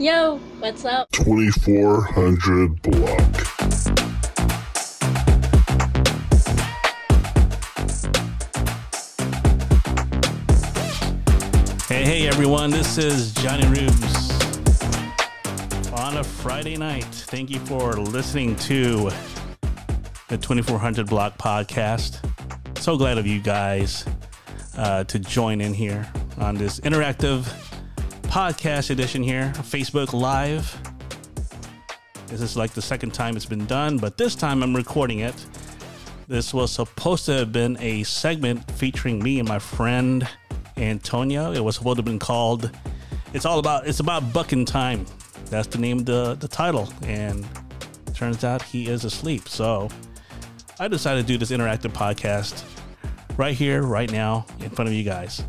Yo, what's up? 2400 block. Hey, hey everyone, this is Jonnyroobs on a Friday night. Thank you for listening to the 2400 Block podcast. So glad of you guys uh, to join in here on this interactive podcast edition here, Facebook Live. This is like the second time it's been done, but this time I'm recording it. This was supposed to have been a segment featuring me and my friend Antonio. It was supposed to have been called It's All About It's About Bucking Time. That's the name of the, the title. And turns out he is asleep. So I decided to do this interactive podcast right here, right now, in front of you guys.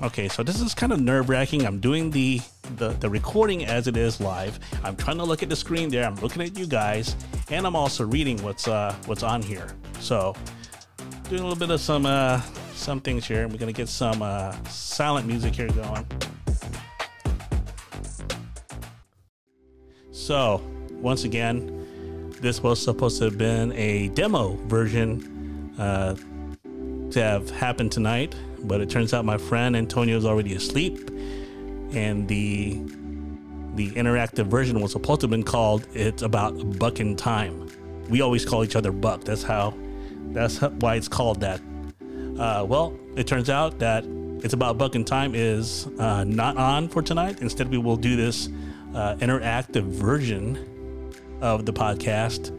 Okay, so this is kind of nerve wracking. I'm doing the, the the recording as it is live. I'm trying to look at the screen there. I'm looking at you guys, and I'm also reading what's uh what's on here. So doing a little bit of some uh some things here. We're gonna get some uh silent music here going. So once again, this was supposed to have been a demo version uh, to have happened tonight, but it turns out my friend Antonio's already asleep, and the the interactive version was supposed to have been called "It's About Bucking Time." We always call each other Buck. That's how. That's why it's called that. Uh, well, it turns out that "It's About Bucking Time" is uh, not on for tonight. Instead, we will do this uh, interactive version of the podcast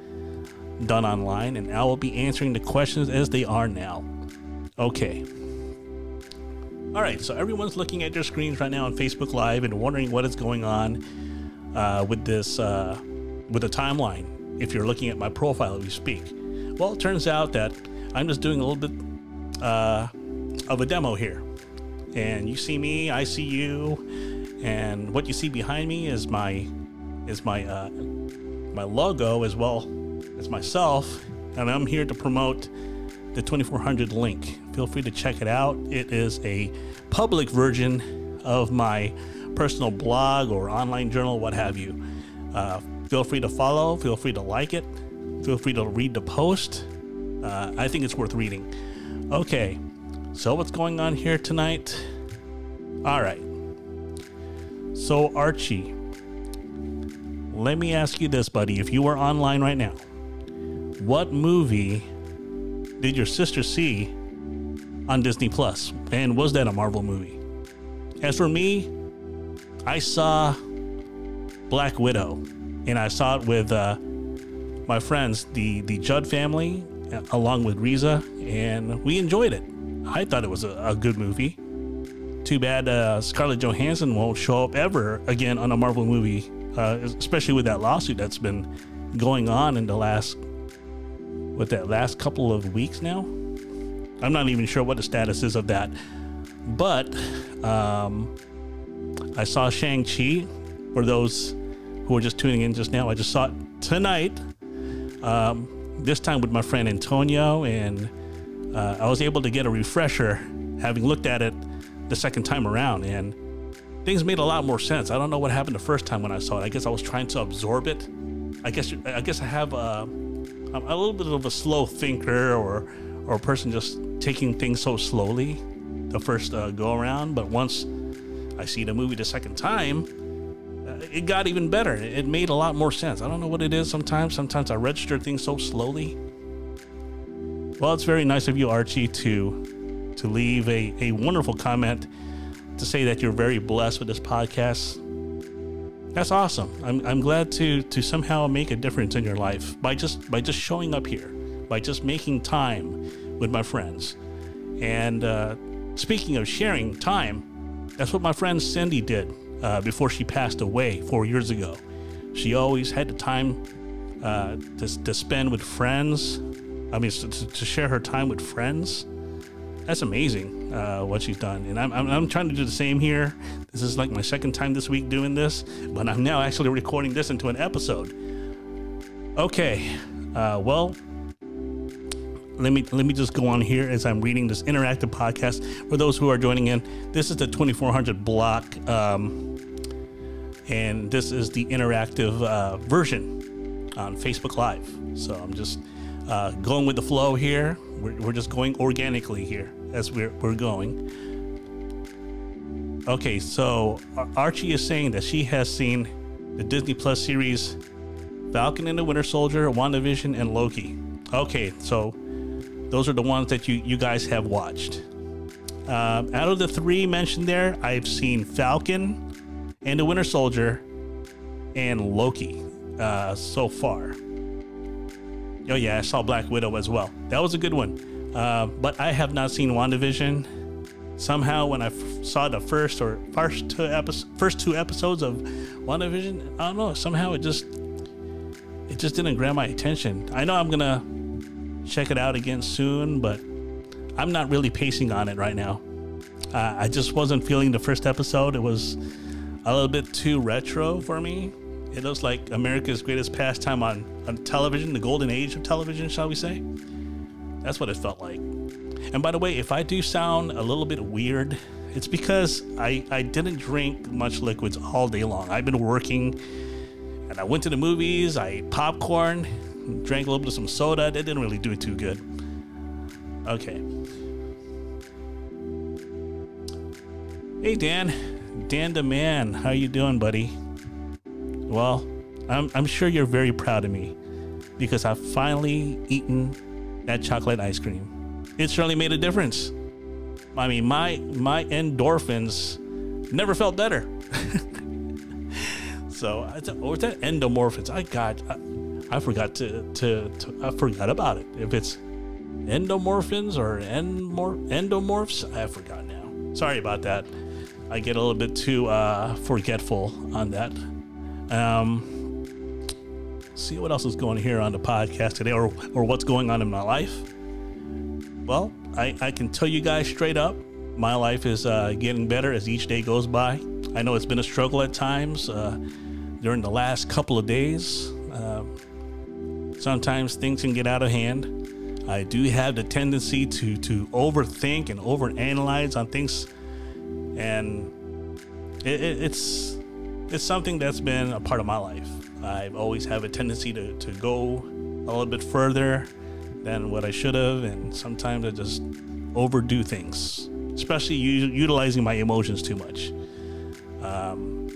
done online, and I will be answering the questions as they are now. Okay. All right, so everyone's looking at their screens right now on Facebook Live and wondering what is going on uh, with this, uh, with the timeline. If you're looking at my profile as we speak, well, it turns out that I'm just doing a little bit uh, of a demo here, and you see me, I see you, and what you see behind me is my is my uh, my logo as well as myself, and I'm here to promote the 2400 link. Feel free to check it out. It is a public version of my personal blog or online journal, what have you. Uh, feel free to follow, feel free to like it, feel free to read the post. Uh, I think it's worth reading. Okay, so what's going on here tonight? All right. So, Archie, let me ask you this, buddy. If you were online right now, what movie did your sister see on Disney And was that a Marvel movie? As for me, I saw Black Widow, and I saw it with uh, my friends, the the Judd family, along with Riza, and we enjoyed it. I thought it was a, a good movie. Too bad uh, Scarlett Johansson won't show up ever again on a Marvel movie, uh, especially with that lawsuit that's been going on in the last with that last couple of weeks now. I'm not even sure what the status is of that. But um, I saw Shang-Chi. For those who are just tuning in just now, I just saw it tonight. Um, this time with my friend Antonio, and uh, I was able to get a refresher having looked at it the second time around. And things made a lot more sense. I don't know what happened the first time when I saw it. I guess I was trying to absorb it. I guess I guess I have a, I'm a little bit of a slow thinker or or a person just taking things so slowly the first uh, go around. But once I see the movie the second time, uh, it got even better. It made a lot more sense. I don't know what it is sometimes. Sometimes I register things so slowly. Well, it's very nice of you, Archie, to to leave a, a wonderful comment to say that you're very blessed with this podcast. That's awesome. I'm, I'm glad to to somehow make a difference in your life by just by just showing up here, by just making time with my friends. And uh, speaking of sharing time, that's what my friend Cindy did uh, before she passed away four years ago. She always had the time uh, to, to spend with friends. I mean, to, to share her time with friends. That's amazing uh, what she's done. And I'm, I'm, I'm trying to do the same here. This is like my second time this week doing this, but I'm now actually recording this into an episode. Okay, uh, well, let me let me just go on here as I'm reading this interactive podcast. For those who are joining in, this is the 2400 block, um, and this is the interactive uh, version on Facebook Live. So I'm just uh, going with the flow here. We're, we're just going organically here as we're, we're going. Okay, so Archie is saying that she has seen the Disney Plus series Falcon and the Winter Soldier, WandaVision, and Loki. Okay, so those are the ones that you, you guys have watched. Uh, out of the three mentioned there, I've seen Falcon and the Winter Soldier and Loki uh, so far. Oh, yeah, I saw Black Widow as well. That was a good one. Uh, but I have not seen WandaVision. Somehow, when I f- saw the first or first two, first two episodes of WandaVision, I don't know, somehow it just it just didn't grab my attention. I know I'm gonna check it out again soon, but I'm not really pacing on it right now. Uh, I just wasn't feeling the first episode. It was a little bit too retro for me. It looks like America's greatest pastime on, on television, the golden age of television, shall we say. That's what it felt like. And by the way, if I do sound a little bit weird, it's because I, I didn't drink much liquids all day long. I've been working and I went to the movies, I ate popcorn, drank a little bit of some soda. That didn't really do it too good. Okay. Hey Dan, Dan the man, how you doing, buddy? Well, I'm I'm sure you're very proud of me because I've finally eaten that chocolate ice cream. It certainly made a difference. I mean, my my endorphins never felt better. so, or that endomorphins. I got, I, I forgot to, to, to, I forgot about it. If it's endomorphins or endmor, endomorphs, I forgot now. Sorry about that. I get a little bit too uh, forgetful on that. Um, see what else is going here on the podcast today, or or what's going on in my life. Well, I, I can tell you guys straight up, my life is uh, getting better as each day goes by. I know it's been a struggle at times uh, during the last couple of days. Uh, sometimes things can get out of hand. I do have the tendency to to overthink and overanalyze on things, and it, it, it's it's something that's been a part of my life. I've always have a tendency to, to go a little bit further than what I should have, and sometimes I just overdo things, especially u- utilizing my emotions too much. Um,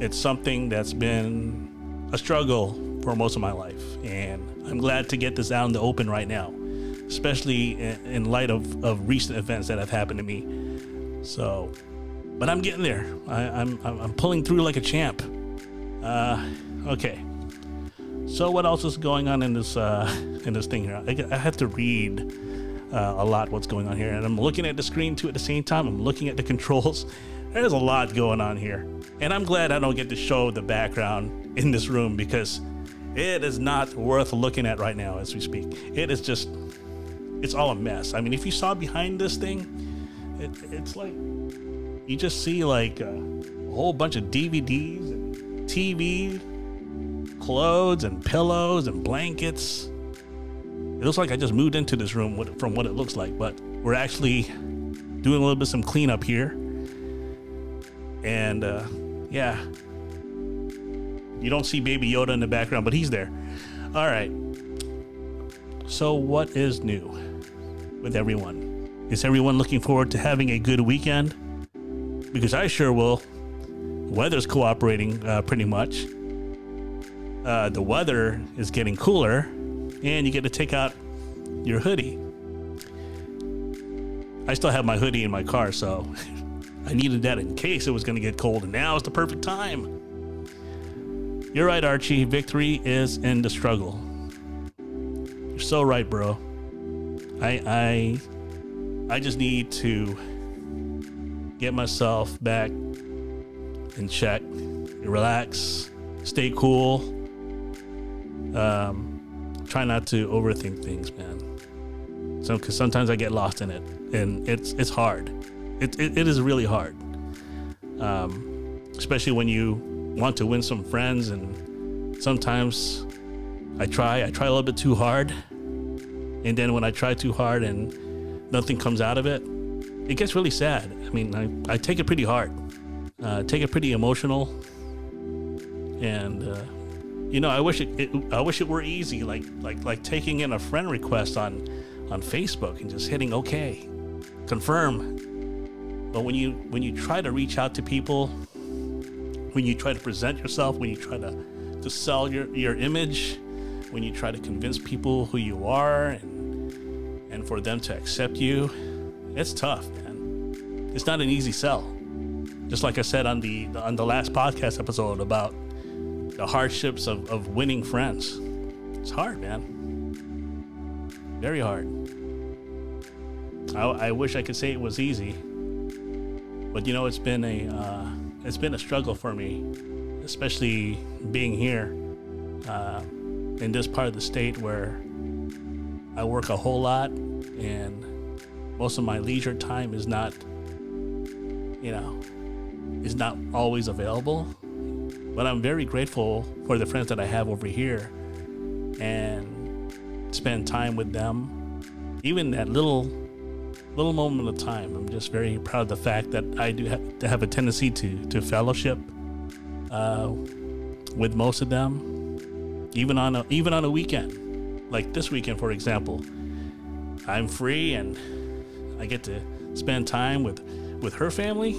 it's something that's been a struggle for most of my life, and I'm glad to get this out in the open right now, especially in, light of, of recent events that have happened to me. So, but I'm getting there. I, am I'm, I'm pulling through like a champ. Uh, okay. So what else is going on in this uh, in this thing here? I, I have to read uh, a lot what's going on here, and I'm looking at the screen too at the same time. I'm looking at the controls. There's a lot going on here, and I'm glad I don't get to show the background in this room because it is not worth looking at right now as we speak. It is just, it's all a mess. I mean, if you saw behind this thing, it, it's like you just see like a, a whole bunch of DVDs and TV, clothes and pillows and blankets. It looks like I just moved into this room from what it looks like, but we're actually doing a little bit some cleanup here. And uh, yeah, you don't see Baby Yoda in the background, but he's there. All right. So, what is new with everyone? Is everyone looking forward to having a good weekend? because I sure will. Weather's cooperating uh, pretty much. Uh, the weather is getting cooler, and you get to take out your hoodie. I still have my hoodie in my car, so I needed that in case it was going to get cold, and now is the perfect time. You're right, Archie. Victory is in the struggle. You're so right, bro. I I I just need to get myself back in check, relax, stay cool. Um, try not to overthink things, man. So, because sometimes I get lost in it, and it's it's hard. It it, it is really hard. Um, especially when you want to win some friends, and sometimes I try I try a little bit too hard, and then when I try too hard and nothing comes out of it, it gets really sad. I mean, I, I take it pretty hard, uh, take it pretty emotional, and uh, you know, I wish it, it, I wish it were easy, like like like taking in a friend request on on Facebook and just hitting OK, confirm. But when you when you try to reach out to people, when you try to present yourself, when you try to to sell your your image, when you try to convince people who you are and and for them to accept you, it's tough, man. It's not an easy sell. Just like I said on the on the last podcast episode about the hardships of, of winning friends. It's hard, man. Very hard. I, I wish I could say it was easy, but you know, it's been a uh, it's been a struggle for me, especially being here uh, in this part of the state where I work a whole lot and most of my leisure time is not, you know, is not always available. But I'm very grateful for the friends that I have over here and spend time with them. Even that little little moment of time, I'm just very proud of the fact that I do have, to have a tendency to to fellowship uh, with most of them, even on a even on a weekend, like this weekend, for example. I'm free and I get to spend time with with her family,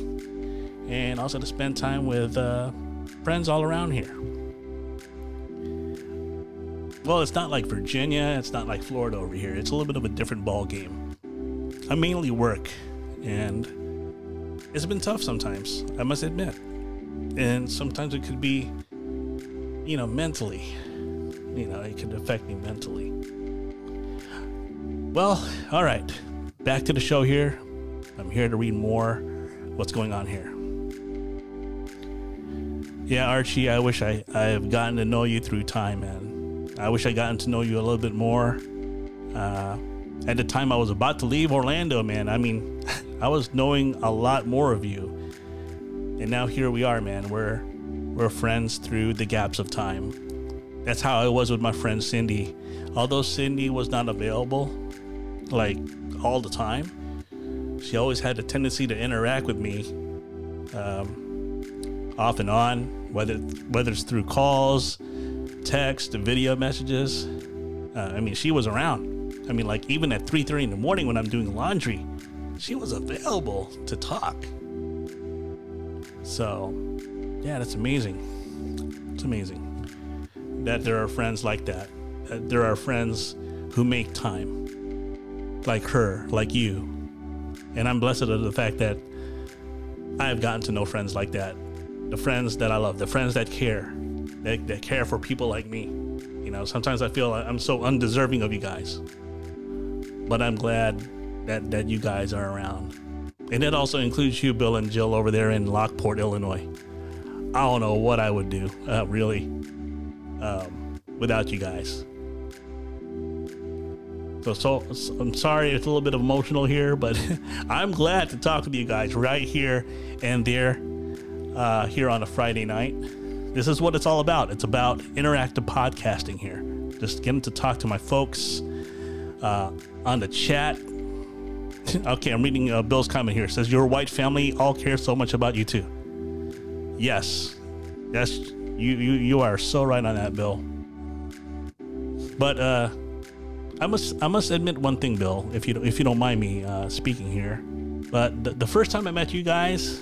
and also to spend time with. Uh, friends all around here. Well, it's not like Virginia, it's not like Florida over here. It's a little bit of a different ball game. I mainly work, and it's been tough sometimes, I must admit. And sometimes it could be, you know, mentally. You know, it could affect me mentally. Well, all right. Back to the show here. I'm here to read more what's going on here. Yeah, Archie, I wish I, I have gotten to know you through time, man. I wish I gotten to know you a little bit more. Uh, at the time I was about to leave Orlando, man. I mean, I was knowing a lot more of you. And now here we are, man. We're we're friends through the gaps of time. That's how I was with my friend Cindy. Although Cindy was not available like all the time, she always had a tendency to interact with me. Um, off and on, whether whether it's through calls, text, video messages. Uh, I mean, she was around. I mean, like even at 3:30 in the morning when I'm doing laundry, she was available to talk. So, yeah, that's amazing. It's amazing that there are friends like that. that there are friends who make time, like her, like you, and I'm blessed of the fact that I have gotten to know friends like that the friends that I love, the friends that care, that, that care for people like me. You know, sometimes I feel like I'm so undeserving of you guys, but I'm glad that that you guys are around, and it also includes you, Bill and Jill, over there in Lockport, Illinois. I don't know what I would do, uh, really, um, without you guys. So, so I'm sorry it's a little bit emotional here, but I'm glad to talk with you guys right here and there uh, here on a Friday night. This is what it's all about. It's about interactive podcasting here. Just getting to talk to my folks uh, on the chat. okay, I'm reading uh, Bill's comment here. It says your white family all care so much about you too. Yes, yes, you you you are so right on that, Bill. But uh, I must I must admit one thing, Bill, if you if you don't mind me uh, speaking here. But the, the first time I met you guys,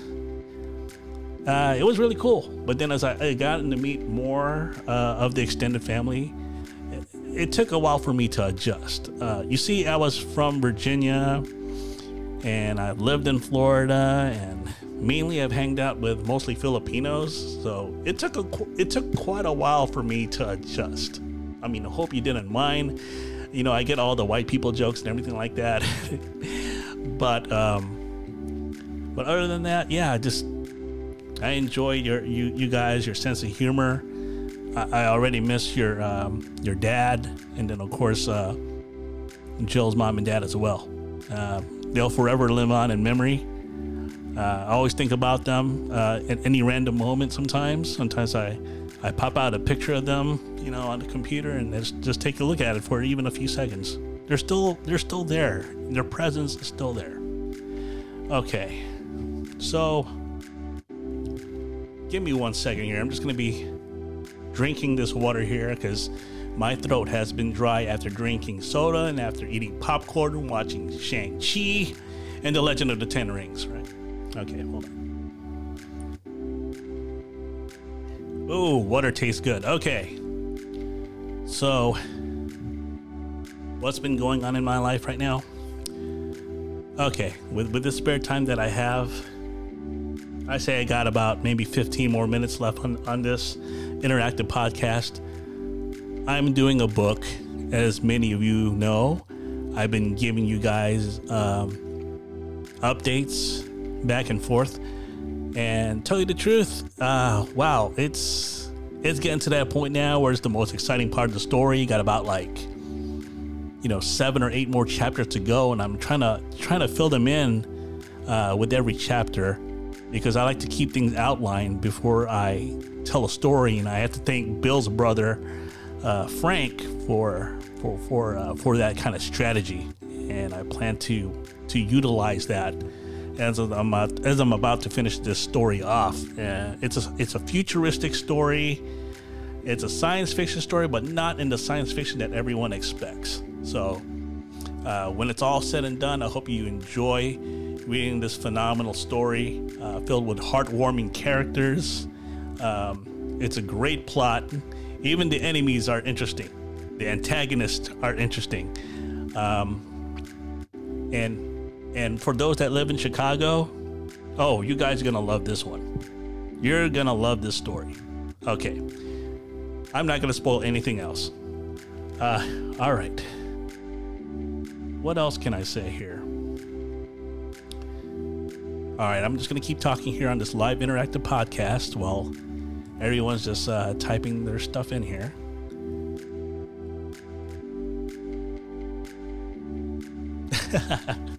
uh, it was really cool. But then as I, I got to meet more uh, of the extended family, it, took a while for me to adjust. Uh, you see, I was from Virginia and I've lived in Florida and mainly I've hanged out with mostly Filipinos. So it took a, it took quite a while for me to adjust. I mean, I hope you didn't mind. You know, I get all the white people jokes and everything like that. but um, but other than that, yeah, I just I enjoy your you you guys your sense of humor. I, already miss your um, your dad, and then of course uh, Jill's mom and dad as well. Uh, they'll forever live on in memory. Uh, I always think about them uh, at any random moment. Sometimes, sometimes I I pop out a picture of them, you know, on the computer, and just just take a look at it for even a few seconds. They're still they're still there. Their presence is still there. Okay, so give me one second here. I'm just to be drinking this water here because my throat has been dry after drinking soda and after eating popcorn and watching Shang-Chi and The Legend of the Ten Rings, right? Okay, hold on. Oh, water tastes good. Okay. So, what's been going on in my life right now? Okay, with, with the spare time that I have, I say I got about maybe 15 more minutes left on, on this interactive podcast. I'm doing a book, as many of you know. I've been giving you guys um, updates back and forth. And tell you the truth, uh, wow, it's it's getting to that point now where it's the most exciting part of the story. You got about like you know seven or eight more chapters to go, and I'm trying to trying to fill them in uh, with every chapter because I like to keep things outlined before I tell a story. And I have to thank Bill's brother uh, Frank for for for uh, for that kind of strategy, and I plan to to utilize that as I'm uh, as I'm about to finish this story off. It's a it's a futuristic story. It's a science fiction story, but not in the science fiction that everyone expects. So, uh, when it's all said and done, I hope you enjoy reading this phenomenal story uh, filled with heartwarming characters. Um, it's a great plot. Even the enemies are interesting. The antagonists are interesting. Um, and and for those that live in Chicago, oh, you guys are gonna love this one. You're gonna love this story. Okay. I'm not gonna spoil anything else. Uh, all right. What else can I say here? All right, I'm just gonna keep talking here on this live interactive podcast while everyone's just uh, typing their stuff in here.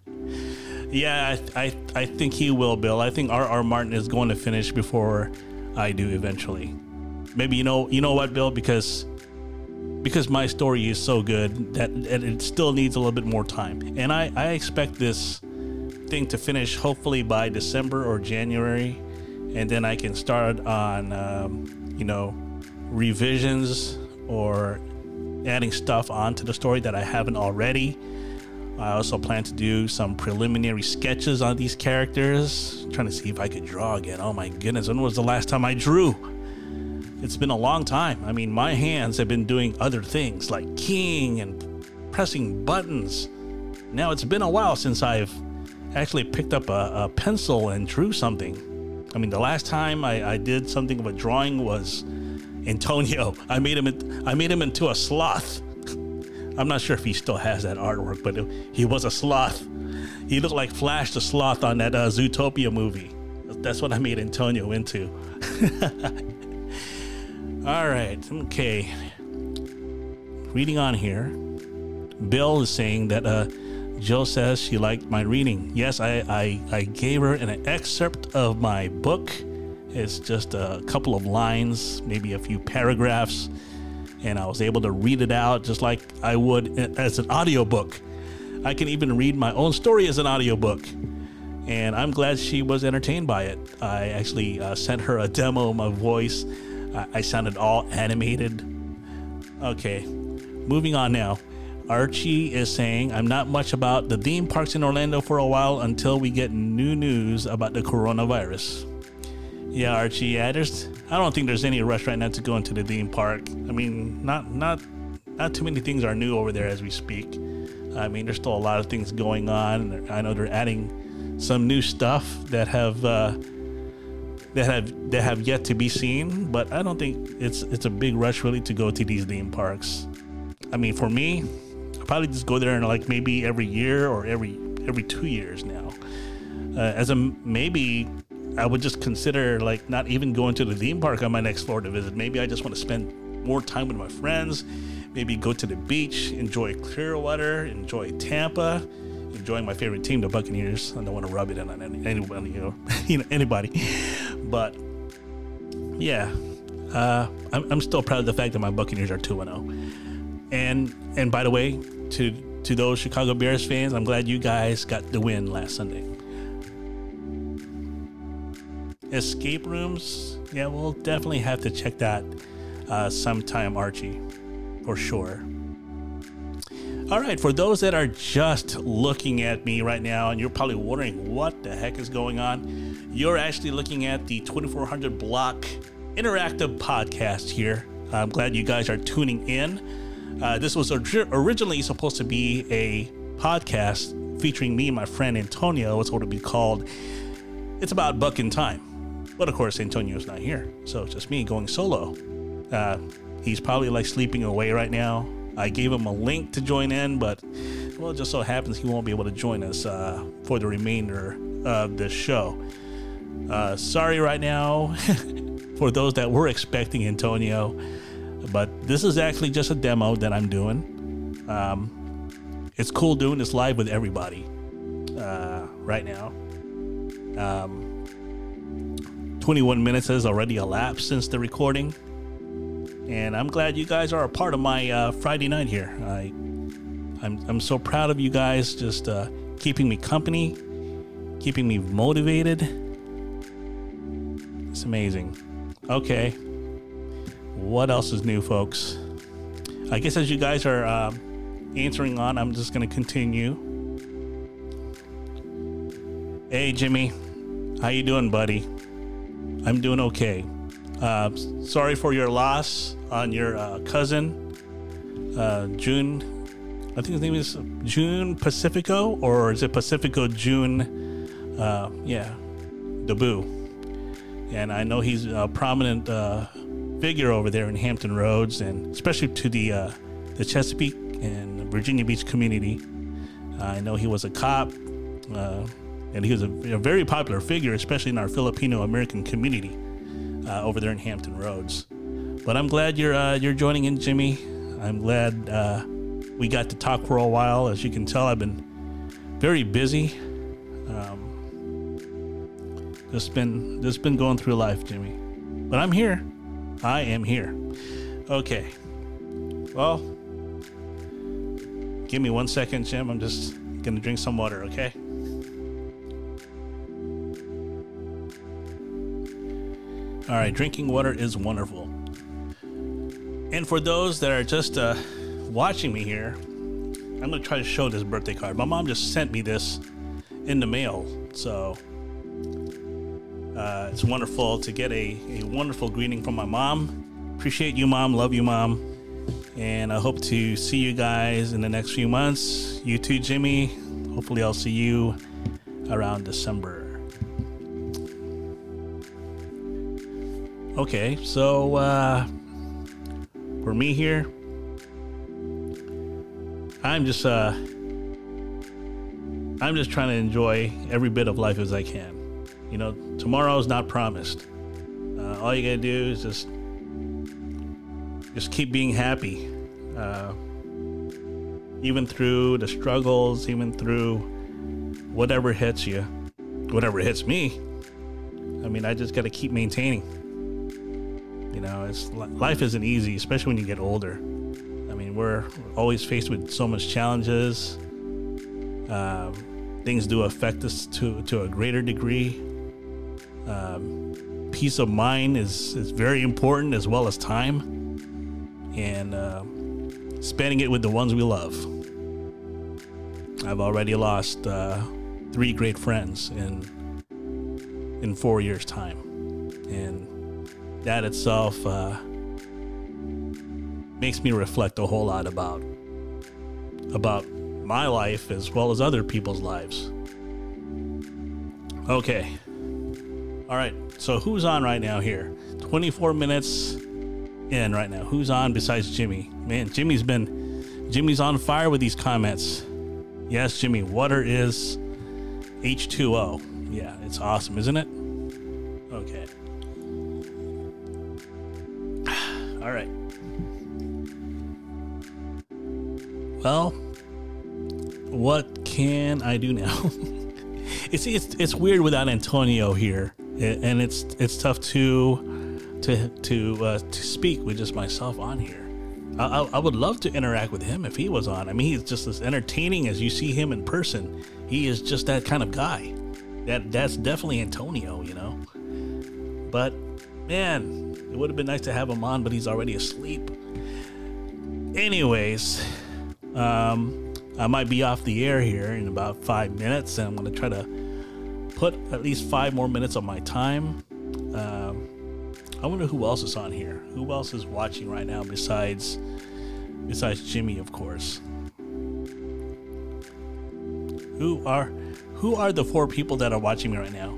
Yeah, I, I, I think he will, Bill. I think R. R. Martin is going to finish before I do eventually. Maybe you know you know what, Bill, because because my story is so good that, it still needs a little bit more time, and I I expect this thing to finish hopefully by December or January, and then I can start on um, you know revisions or adding stuff onto the story that I haven't already I also plan to do some preliminary sketches on these characters, trying to see if I could draw again. Oh my goodness, when was the last time I drew? It's been a long time. I mean, my hands have been doing other things like keying and pressing buttons. Now, it's been a while since I've actually picked up a, a pencil and drew something. I mean, the last time I, I did something of a drawing was Antonio. I made him. I made him into a sloth. I'm not sure if he still has that artwork, but he was a sloth. He looked like Flash the Sloth on that uh, Zootopia movie. That's what I made Antonio into. All right, okay. Reading on here, Bill is saying that uh, Jill says she liked my reading. Yes, I, I, I gave her an excerpt of my book. It's just a couple of lines, maybe a few paragraphs and I was able to read it out just like I would as an audiobook. I can even read my own story as an audiobook. And I'm glad she was entertained by it. I actually uh, sent her a demo of my voice. I, I sounded all animated. Okay, moving on now. Archie is saying, I'm not much about the theme parks in Orlando for a while until we get new news about the coronavirus. Yeah, Archie, yeah, there's I don't think there's any rush right now to go into the theme park. I mean, not not not too many things are new over there as we speak. I mean, there's still a lot of things going on. I know they're adding some new stuff that have uh, that have that have yet to be seen, but I don't think it's it's a big rush really to go to these theme parks. I mean, for me, probably just go there and like maybe every year or every every two years now. Uh, as a maybe I would just consider like not even going to the theme park on my next Florida visit. Maybe I just want to spend more time with my friends. Maybe go to the beach, enjoy Clearwater, enjoy Tampa, enjoying my favorite team, the Buccaneers. I don't want to rub it in on anybody, you know, you know anybody. But yeah, uh, I'm, I'm still proud of the fact that my Buccaneers are two and zero. And and by the way, to to those Chicago Bears fans, I'm glad you guys got the win last Sunday. Escape rooms, yeah, we'll definitely have to check that uh, sometime, Archie, for sure. All right, for those that are just looking at me right now and you're probably wondering what the heck is going on, you're actually looking at the 2400 block interactive podcast here. I'm glad you guys are tuning in. Uh, this was originally supposed to be a podcast featuring me and my friend Antonio. It's to be called It's About Bucking Time. But of course, Antonio's not here, so it's just me going solo. Uh, he's probably like sleeping away right now I gave him a link to join in, but well, it just so happens he won't be able to join us uh, for the remainder of this show. Uh, sorry right now for those that were expecting Antonio, but this is actually just a demo that I'm doing. Um, it's cool doing this live with everybody uh, right now. Um, 21 minutes has already elapsed since the recording and I'm glad you guys are a part of my uh, Friday night here. I, I'm, I'm so proud of you guys just uh, keeping me company, keeping me motivated. It's amazing. Okay, what else is new, folks? I guess as you guys are uh, answering on, I'm just going to continue. Hey, Jimmy, how you doing, buddy? I'm doing okay. Uh, sorry for your loss on your uh, cousin, uh, June. I think his name is June Pacifico, or is it Pacifico June? Uh, yeah, Debu. And I know he's a prominent uh, figure over there in Hampton Roads, and especially to the uh, the Chesapeake and Virginia Beach community. I know he was a cop, and he was a, a very popular figure, especially in our Filipino American community uh, over there in Hampton Roads. But I'm glad you're uh, you're joining in, Jimmy. I'm glad uh, we got to talk for a while. As you can tell, I've been very busy. Um, just been just been going through life, Jimmy. But I'm here. I am here. Okay. Well, give me one second, Jim. I'm just gonna drink some water. Okay. All right, drinking water is wonderful. And for those that are just uh, watching me here, I'm going to try to show this birthday card. My mom just sent me this in the mail. So uh, it's wonderful to get a, a wonderful greeting from my mom. Appreciate you, mom. Love you, mom. And I hope to see you guys in the next few months. You too, Jimmy. Hopefully, I'll see you around December. Okay, so uh, for me here, I'm just uh, I'm just trying to enjoy every bit of life as I can. You know, tomorrow is not promised. Uh, all you gotta do is just just keep being happy, uh, even through the struggles, even through whatever hits you, whatever hits me. I mean, I just got to keep maintaining. You know, it's life isn't easy, especially when you get older. I mean, we're always faced with so much challenges. Um, things do affect us to to a greater degree. Um, peace of mind is is very important as well as time, and uh, spending it with the ones we love. I've already lost uh, three great friends in in four years' time, and that itself uh, makes me reflect a whole lot about about my life as well as other people's lives. Okay. All right. So who's on right now here? 24 minutes in right now. Who's on besides Jimmy? Man, Jimmy's been Jimmy's on fire with these comments. Yes, Jimmy, water is H2O. Yeah, it's awesome, isn't it? Okay. All right. Well, what can I do now? it's, it's it's weird without Antonio here, and it's it's tough to to to uh, to speak with just myself on here. I, I, would love to interact with him if he was on. I mean, he's just as entertaining as you see him in person. He is just that kind of guy. That that's definitely Antonio, you know. But man, It would have been nice to have him on, but he's already asleep. Anyways, um, I might be off the air here in about five minutes, and I'm to try to put at least five more minutes on my time. Um, I wonder who else is on here. Who else is watching right now besides besides Jimmy, of course. Who are who are the four people that are watching me right now?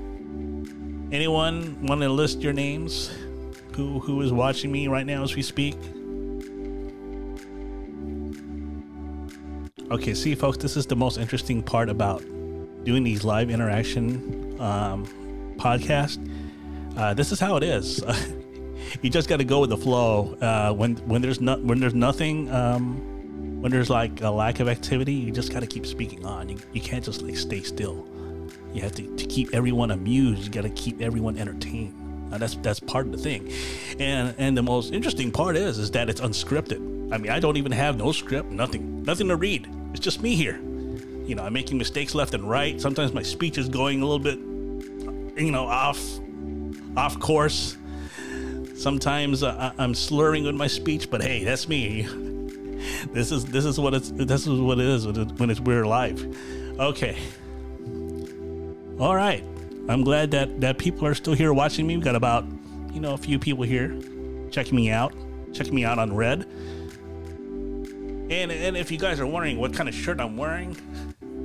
Anyone want to list your names? Who who is watching me right now as we speak? Okay, see, folks, this is the most interesting part about doing these live interaction um, podcast. Uh, this is how it is. you just got to go with the flow. Uh, when when there's not when there's nothing, um, when there's like a lack of activity, you just got to keep speaking on. You, you can't just like stay still. You have to, to keep everyone amused. You got to keep everyone entertained. That's that's part of the thing, and and the most interesting part is is that it's unscripted. I mean, I don't even have no script, nothing, nothing to read. It's just me here. You know, I'm making mistakes left and right. Sometimes my speech is going a little bit, you know, off off course. Sometimes uh, I'm slurring with my speech, but hey, that's me. This is this is what it's this is what it is when it's we're live. Okay. All right. I'm glad that that people are still here watching me. We've got about you know a few people here checking me out, checking me out on Red. And and if you guys are wondering what kind of shirt I'm wearing,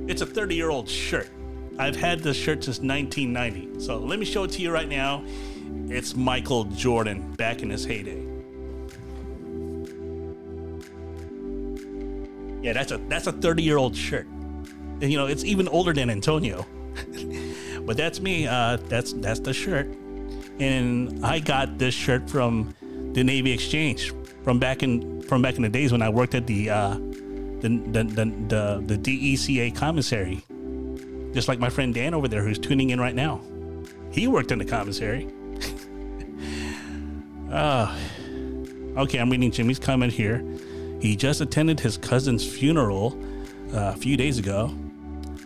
it's a 30 year old shirt. I've had this shirt since 1990. So let me show it to you right now. It's Michael Jordan back in his heyday. Yeah, that's a that's a 30 year old shirt, and you know it's even older than Antonio. but that's me. Uh, that's that's the shirt, and I got this shirt from the Navy Exchange from back in from back in the days when I worked at the uh, the, the, the, the, the DECA commissary. Just like my friend Dan over there who's tuning in right now. He worked in the commissary. uh, okay, I'm reading Jimmy's comment here. He just attended his cousin's funeral uh, a few days ago.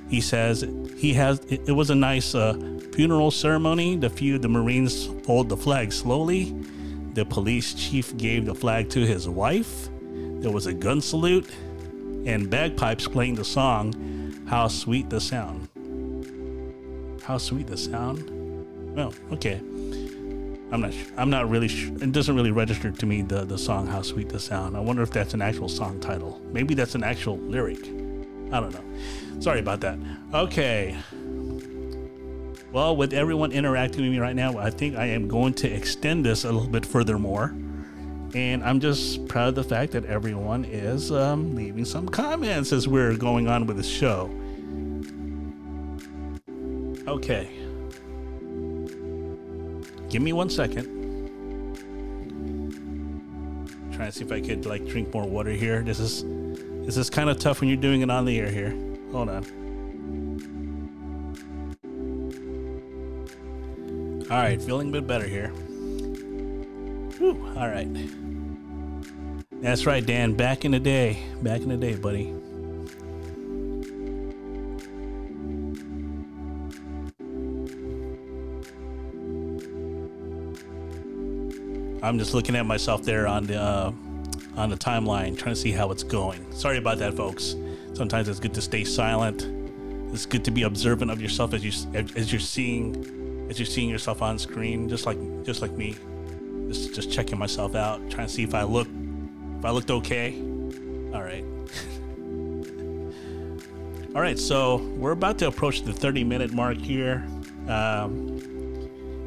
He says he has it, it was a nice uh, funeral ceremony. The few the Marines fold the flag slowly. The police chief gave the flag to his wife. There was a gun salute and bagpipes playing the song "How Sweet the Sound." How sweet the sound. Well, okay. I'm not. I'm not really. Sh- it doesn't really register to me the the song "How Sweet the Sound." I wonder if that's an actual song title. Maybe that's an actual lyric. I don't know. Sorry about that. Okay. Well, with everyone interacting with me right now, I think I am going to extend this a little bit further more. And I'm just proud of the fact that everyone is um, leaving some comments as we're going on with the show. Okay. Give me one second. Trying to see if I could like drink more water here. This is this is kind of tough when you're doing it on the air here. Hold on. All right, feeling a bit better here. Whew, all right. That's right, Dan. Back in the day. Back in the day, buddy. I'm just looking at myself there on the uh, on the timeline, trying to see how it's going. Sorry about that, folks. Sometimes it's good to stay silent. It's good to be observant of yourself as you as you're seeing as you're seeing yourself on screen, just like just like me. Just just checking myself out, trying to see if I look if I looked okay. All right. All right, so we're about to approach the 30 minute mark here. Um,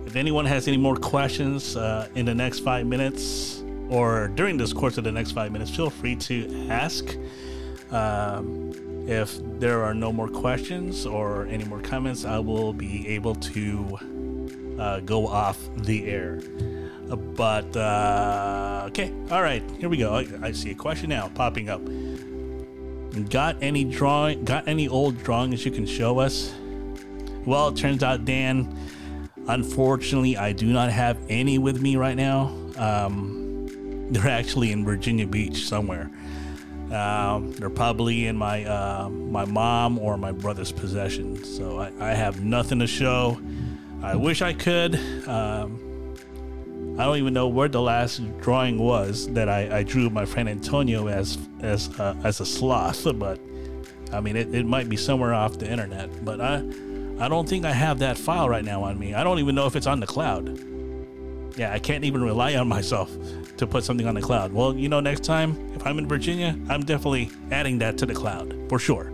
if anyone has any more questions uh, in the next five minutes or during this course of the next five minutes, feel free to ask. Um, if there are no more questions or any more comments, I will be able to uh, go off the air. But uh, okay, all right, here we go. I, I see a question now popping up. Got any drawing? Got any old drawings you can show us? Well, it turns out, Dan, Unfortunately, I do not have any with me right now. Um, they're actually in Virginia Beach somewhere. Um, they're probably in my uh, my mom or my brother's possession. So I, I, have nothing to show. I wish I could. Um, I don't even know where the last drawing was that I, I drew my friend Antonio as as uh, as a sloth, but I mean it, it might be somewhere off the internet. But I I don't think I have that file right now on me. I don't even know if it's on the cloud. Yeah, I can't even rely on myself to put something on the cloud. Well, you know, next time if I'm in Virginia, I'm definitely adding that to the cloud for sure.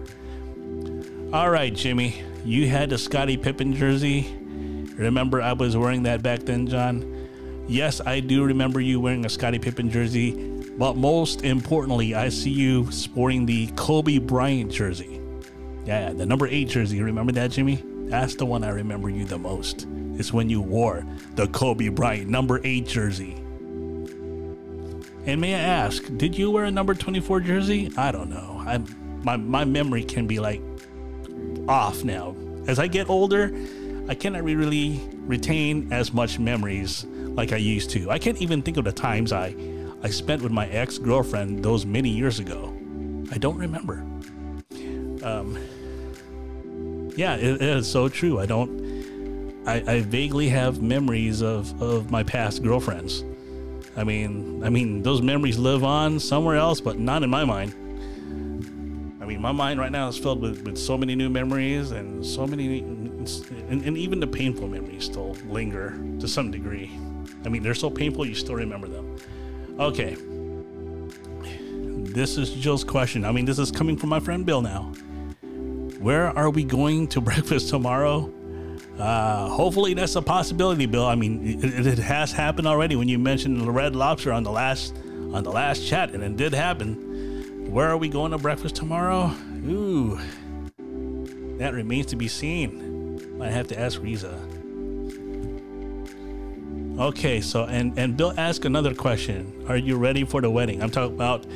All right, Jimmy, you had the Scottie Pippen jersey. Remember, I was wearing that back then, John. Yes, I do remember you wearing a Scottie Pippen jersey, but most importantly, I see you sporting the Kobe Bryant jersey. Yeah, the number eight jersey. Remember that, Jimmy? That's the one I remember you the most. It's when you wore the Kobe Bryant number eight jersey. And may I ask, did you wear a number 24 jersey? I don't know. I my my memory can be like off now. As I get older, I cannot really retain as much memories like I used to. I can't even think of the times I, I spent with my ex girlfriend those many years ago. I don't remember. Um, yeah, it, it is so true. I don't. I, I vaguely have memories of, of my past girlfriends. I mean, I mean, those memories live on somewhere else, but not in my mind. I mean, my mind right now is filled with, with so many new memories and so many, and, and even the painful memories still linger to some degree. I mean, they're so painful you still remember them. Okay. This is Jill's question. I mean, this is coming from my friend Bill now. Where are we going to breakfast tomorrow? Uh, hopefully that's a possibility, Bill. I mean, it, it, has happened already when you mentioned the Red Lobster on the last on the last chat, and it did happen. Where are we going to breakfast tomorrow? Ooh, that remains to be seen. I have to ask Riza. Okay, so and and Bill asked another question. Are you ready for the wedding? I'm talking about.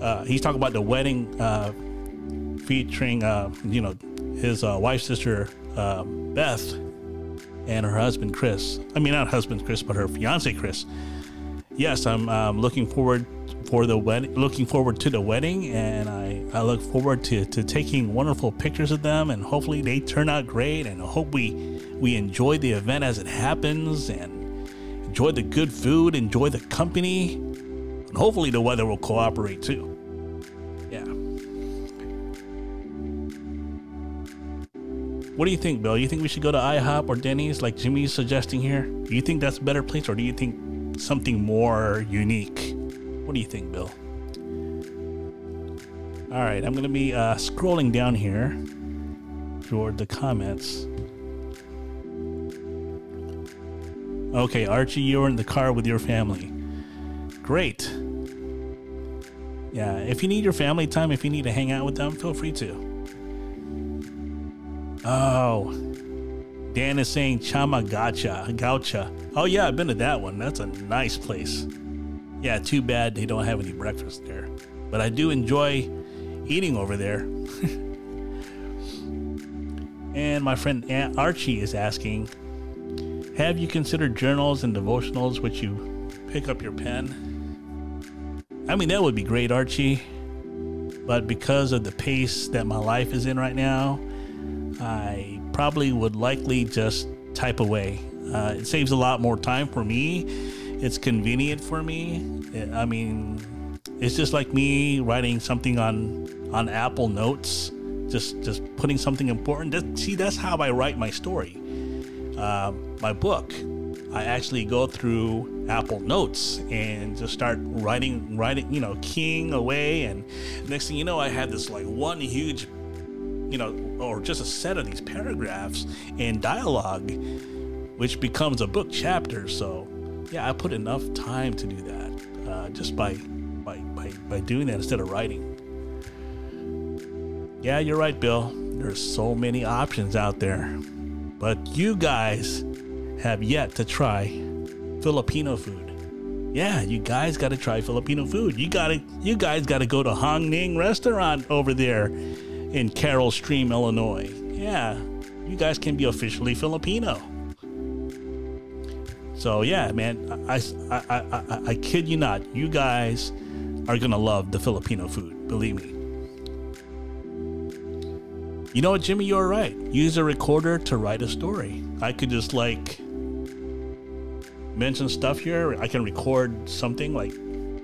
Uh, he's talking about the wedding uh, featuring, uh, you know, his uh, wife's sister uh, Beth and her husband Chris. I mean, not husband Chris, but her fiance Chris. Yes, I'm um, looking forward for the wedding. Looking forward to the wedding, and I, I look forward to, to taking wonderful pictures of them, and hopefully they turn out great. And I hope we we enjoy the event as it happens, and enjoy the good food, enjoy the company, and hopefully the weather will cooperate too. Yeah. What do you think, Bill? You think we should go to IHOP or Denny's like Jimmy's suggesting here? Do you think that's a better place or do you think something more unique? What do you think, Bill? All right, I'm going to be uh, scrolling down here toward the comments. Okay, Archie, you're in the car with your family. Great. Yeah, if you need your family time, if you need to hang out with them, feel free to. Oh, Dan is saying Chama Gacha, Gaucha. Oh yeah, I've been to that one. That's a nice place. Yeah, too bad they don't have any breakfast there. But I do enjoy eating over there. and my friend Aunt Archie is asking, have you considered journals and devotionals which you pick up your pen? I mean, that would be great, Archie. But because of the pace that my life is in right now, I probably would likely just type away. Uh, it saves a lot more time for me. It's convenient for me. I mean, it's just like me writing something on on Apple Notes, just just putting something important. That, see, that's how I write my story uh, my book, I actually go through Apple Notes and just start writing, writing, you know, keying away. And next thing you know, I had this like one huge, you know, or just a set of these paragraphs and dialogue, which becomes a book chapter. So, yeah, I put enough time to do that uh, just by, by, by, by doing that instead of writing. Yeah, you're right, Bill. There's so many options out there. But you guys have yet to try Filipino food. Yeah, you guys got to try Filipino food. You got to you guys got to go to Hong Ning restaurant over there in Carol Stream, Illinois. Yeah, you guys can be officially Filipino. So yeah, man, I, I, I, I, I kid you not, you guys are gonna love the Filipino food. Believe me. You know what, Jimmy, you're right. Use a recorder to write a story. I could just like mention stuff here. I can record something like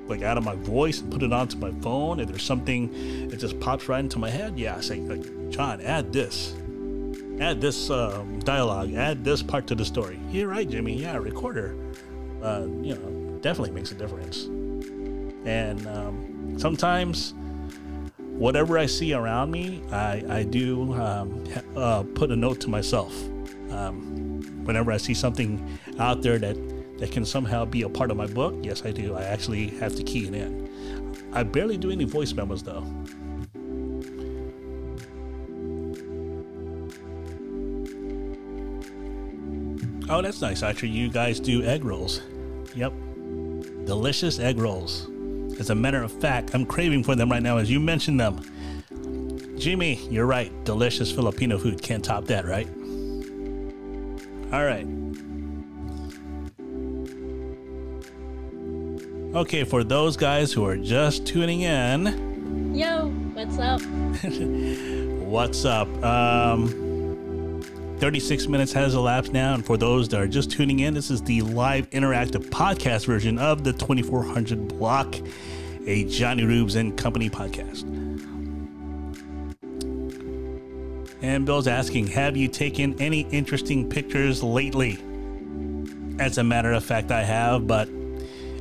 like out of my voice and put it onto my phone. If there's something that just pops right into my head, yeah, I say like John, add this, add this um, dialogue, add this part to the story. You're right, Jimmy. Yeah, recorder, uh, you know, definitely makes a difference. And um, sometimes whatever I see around me, I, I do um, uh, put a note to myself. Um, whenever I see something out there that, that can somehow be a part of my book, yes, I do. I actually have to key it in. I barely do any voice memos though. Oh, that's nice. Actually, you guys do egg rolls. Yep. Delicious egg rolls. As a matter of fact, I'm craving for them right now as you mentioned them. Jimmy, you're right. Delicious Filipino food. Can't top that, right? All right. Okay, for those guys who are just tuning in, Yo, what's up? what's up? Um, 36 minutes has elapsed now, and for those that are just tuning in, this is the live interactive podcast version of the 2400 Block, a Jonnyroobs and Company podcast. And Bill's asking, have you taken any interesting pictures lately? As a matter of fact, I have, but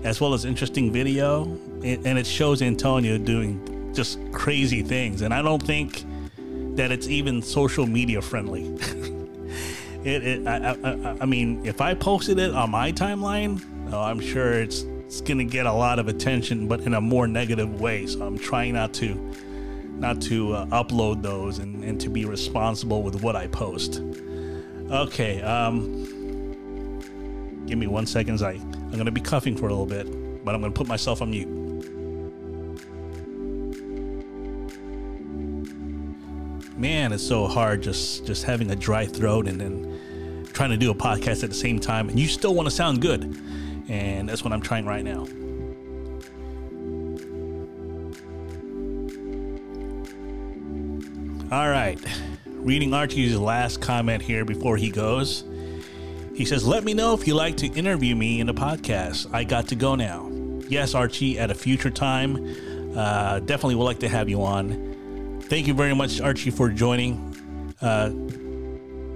as well as interesting video, and it shows Antonio doing just crazy things, and I don't think that it's even social media friendly. it, it I, I, I, mean, if I posted it on my timeline, oh, I'm sure it's it's gonna get a lot of attention, but in a more negative way. So I'm trying not to not to uh, upload those and, and to be responsible with what I post. Okay, um, give me one second. I I'm gonna be coughing for a little bit, but I'm gonna put myself on mute. Man, it's so hard just just having a dry throat and then trying to do a podcast at the same time, and you still want to sound good, and that's what I'm trying right now. All right. Reading Archie's last comment here before he goes. He says, Let me know if you'd like to interview me in the podcast. I got to go now. Yes, Archie, at a future time. Uh, definitely would like to have you on. Thank you very much, Archie, for joining. Uh,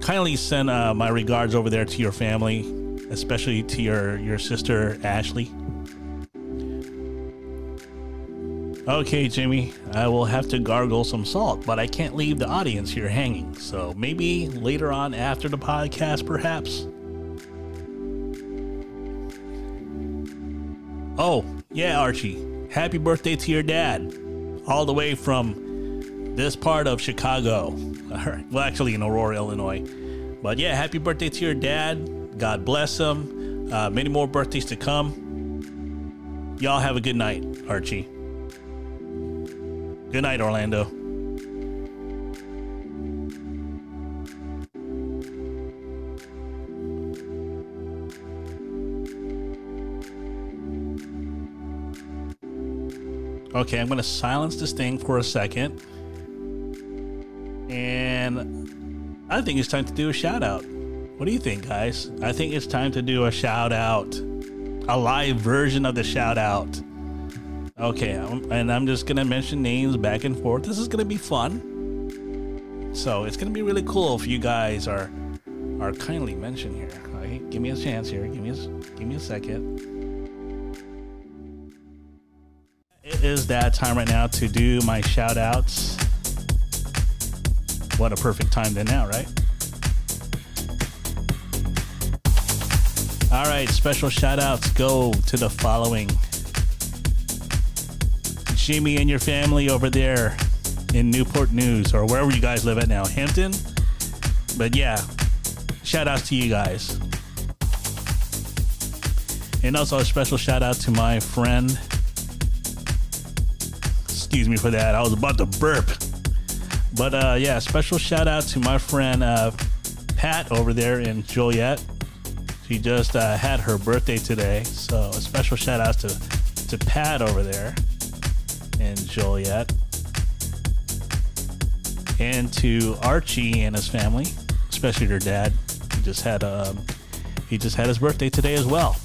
kindly send uh, my regards over there to your family, especially to your, your sister, Ashley. Okay, Jimmy, I will have to gargle some salt, but I can't leave the audience here hanging. So maybe later on after the podcast, perhaps. Oh, yeah, Archie. Happy birthday to your dad. All the way from this part of Chicago. All right. Well, actually, in Aurora, Illinois. But yeah, happy birthday to your dad. God bless him. Uh, many more birthdays to come. Y'all have a good night, Archie. Good night, Orlando. Okay, I'm going to silence this thing for a second. And I think it's time to do a shout out. What do you think, guys? I think it's time to do a shout out, a live version of the shout out. Okay, and I'm just gonna mention names back and forth. This is gonna be fun. So it's gonna be really cool if you guys are are kindly mentioned here. Okay, give me a chance here. Give me a give me a second. It is that time right now to do my shout outs. What a perfect time then now, right? All right, special shout outs go to the following Jimmy and your family over there in Newport News or wherever you guys live at now, Hampton. But yeah, shout outs to you guys. And also a special shout out to my friend. Excuse me for that. I was about to burp. But uh, yeah, special shout out to my friend uh, Pat over there in Joliet. She just uh, had her birthday today. So a special shout out to, to Pat over there and Joliet, and to Archie and his family, especially their dad. He just had um, he just had his birthday today as well.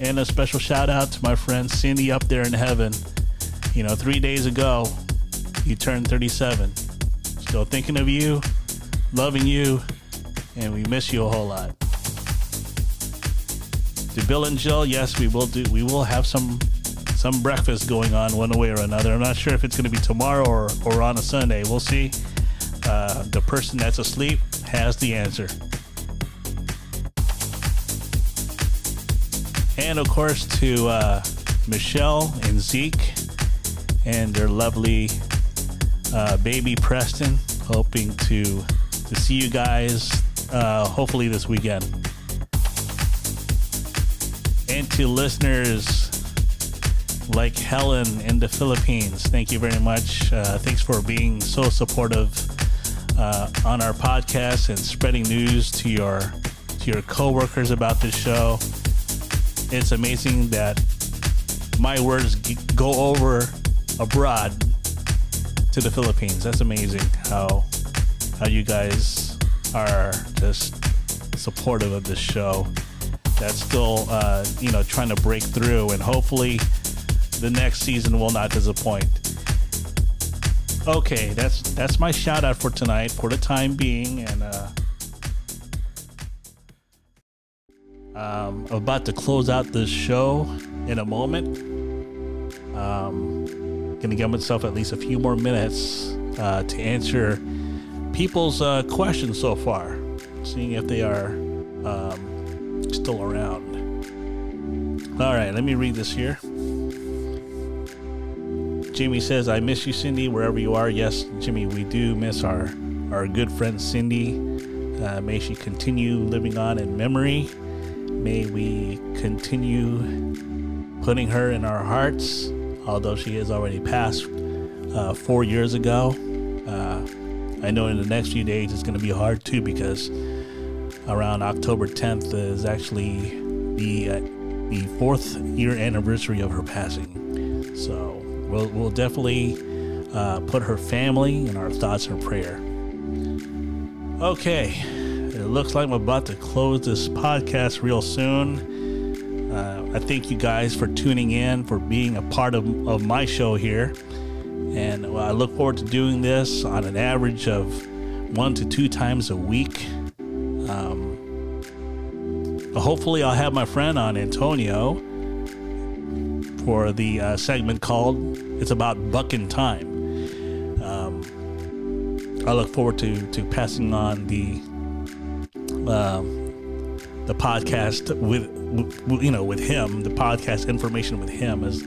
And a special shout out to my friend Cindy up there in heaven. You know, three days ago, you turned 37. Still thinking of you, loving you, and we miss you a whole lot. To Bill and Jill, yes, we will do. We will have some some breakfast going on one way or another. I'm not sure if it's going to be tomorrow or, or on a Sunday. We'll see. Uh, the person that's asleep has the answer. And of course, to uh, Michelle and Zeke and their lovely uh, baby Preston, hoping to to see you guys uh, hopefully this weekend. And to listeners like Helen in the Philippines. Thank you very much. Uh, thanks for being so supportive uh, on our podcast and spreading news to your to your coworkers about this show. It's amazing that my words go over abroad to the Philippines. That's amazing how how you guys are just supportive of this show. That's still uh, you know trying to break through and hopefully the next season will not disappoint. Okay, that's that's my shout out for tonight for the time being, and uh, um, I'm about to close out this show in a moment. Um, gonna give myself at least a few more minutes uh, to answer people's uh, questions so far, seeing if they are um, still around. All right, let me read this here. Jimmy says, I miss you, Cindy, wherever you are. Yes, Jimmy, we do miss our, our good friend Cindy. Uh, may she continue living on in memory. May we continue putting her in our hearts, although she has already passed uh, four years ago. Uh, I know in the next few days it's going to be hard too because around October 10th is actually the uh, the fourth year anniversary of her passing. So we'll, we'll definitely uh, put her family in our thoughts and prayer. Okay, it looks like I'm about to close this podcast real soon. Uh, I thank you guys for tuning in, for being a part of, of my show here. And I look forward to doing this on an average of one to two times a week. Um, hopefully, I'll have my friend on, Antonio, for the uh, segment called It's About Bucking Time. Um, I look forward to, to passing on the um, the podcast with, you know with him, the podcast information with him as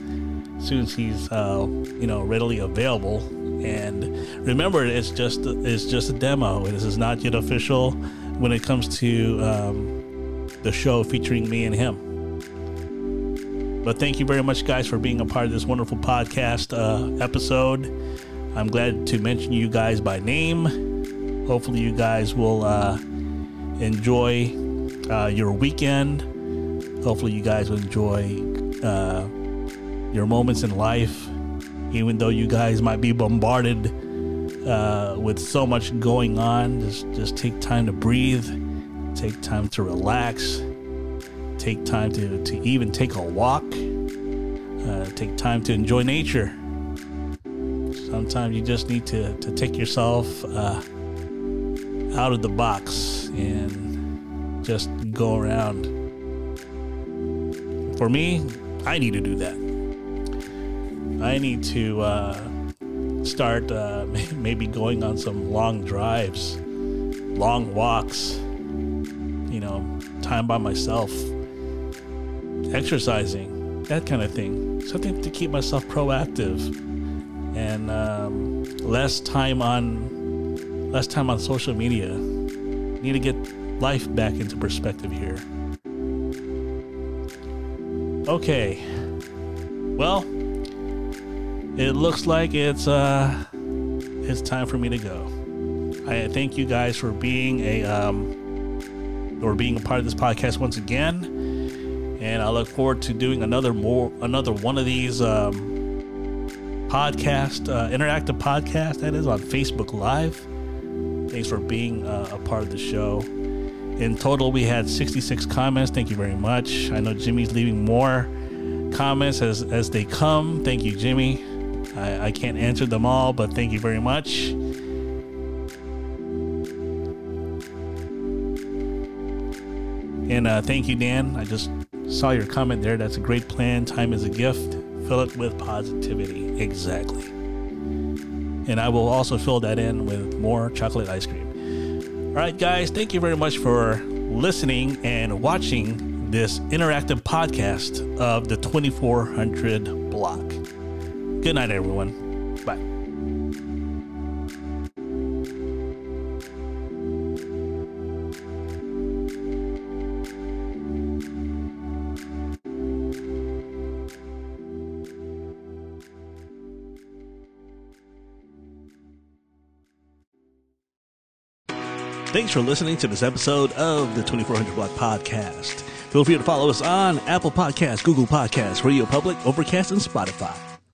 soon as he's uh, you know readily available. And remember, it's just it's just a demo. This is not yet official when it comes to um, the show featuring me and him. But thank you very much, guys, for being a part of this wonderful podcast uh, episode. I'm glad to mention you guys by name. Hopefully, you guys will uh, enjoy uh, your weekend. Hopefully, you guys will enjoy uh, your moments in life, even though you guys might be bombarded uh, with so much going on. Just, just take time to breathe, take time to relax, take time to, to even take a walk, uh, take time to enjoy nature. Sometimes you just need to, to take yourself uh, out of the box and just go around. For me, I need to do that. I need to uh, start uh, maybe going on some long drives, long walks, you know, time by myself, exercising, that kind of thing. Something to keep myself proactive and um, less time on less time on social media. Need to get life back into perspective here. Okay. Well, it looks like it's uh it's time for me to go. I thank you guys for being a um or being a part of this podcast once again. And I look forward to doing another more another one of these um podcast uh, interactive podcast that is on Facebook Live. Thanks for being uh, a part of the show. In total, we had 66 comments. Thank you very much. I know Jimmy's leaving more comments as, as they come. Thank you, Jimmy. I, I can't answer them all, but thank you very much. And uh, thank you, Dan. I just saw your comment there. That's a great plan. Time is a gift. Fill it with positivity. Exactly. And I will also fill that in with more chocolate ice cream. All right, guys, thank you very much for listening and watching this interactive podcast of the 2400 block. Good night, everyone. Thanks for listening to this episode of the 2400 Block Podcast. Feel free to follow us on Apple Podcasts, Google Podcasts, Radio Public, Overcast, and Spotify.